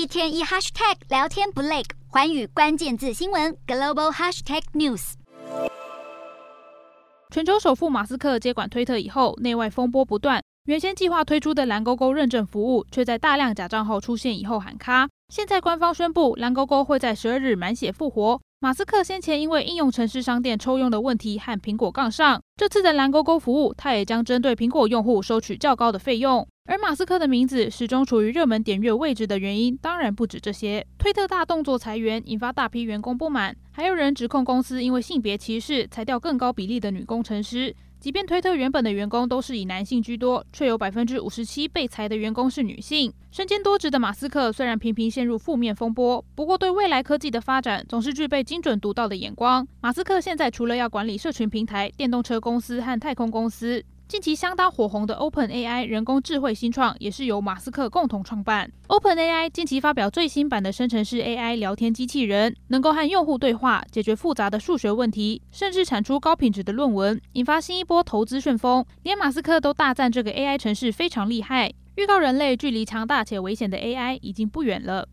一天一 hashtag 聊天不累，寰宇关键字新闻 global hashtag news。全球首富马斯克接管推特以后，内外风波不断。原先计划推出的蓝勾勾认证服务，却在大量假账号出现以后喊卡。现在官方宣布，蓝勾勾会在十二日满血复活。马斯克先前因为应用程式商店抽用的问题和苹果杠上，这次的蓝勾勾服务，他也将针对苹果用户收取较高的费用。而马斯克的名字始终处于热门点阅位置的原因，当然不止这些。推特大动作裁员，引发大批员工不满，还有人指控公司因为性别歧视，裁掉更高比例的女工程师。即便推特原本的员工都是以男性居多，却有百分之五十七被裁的员工是女性。身兼多职的马斯克虽然频频陷入负面风波，不过对未来科技的发展总是具备精准独到的眼光。马斯克现在除了要管理社群平台、电动车公司和太空公司。近期相当火红的 OpenAI 人工智慧新创，也是由马斯克共同创办。OpenAI 近期发表最新版的生成式 AI 聊天机器人，能够和用户对话，解决复杂的数学问题，甚至产出高品质的论文，引发新一波投资旋风。连马斯克都大赞这个 AI 城市非常厉害，预告人类距离强大且危险的 AI 已经不远了。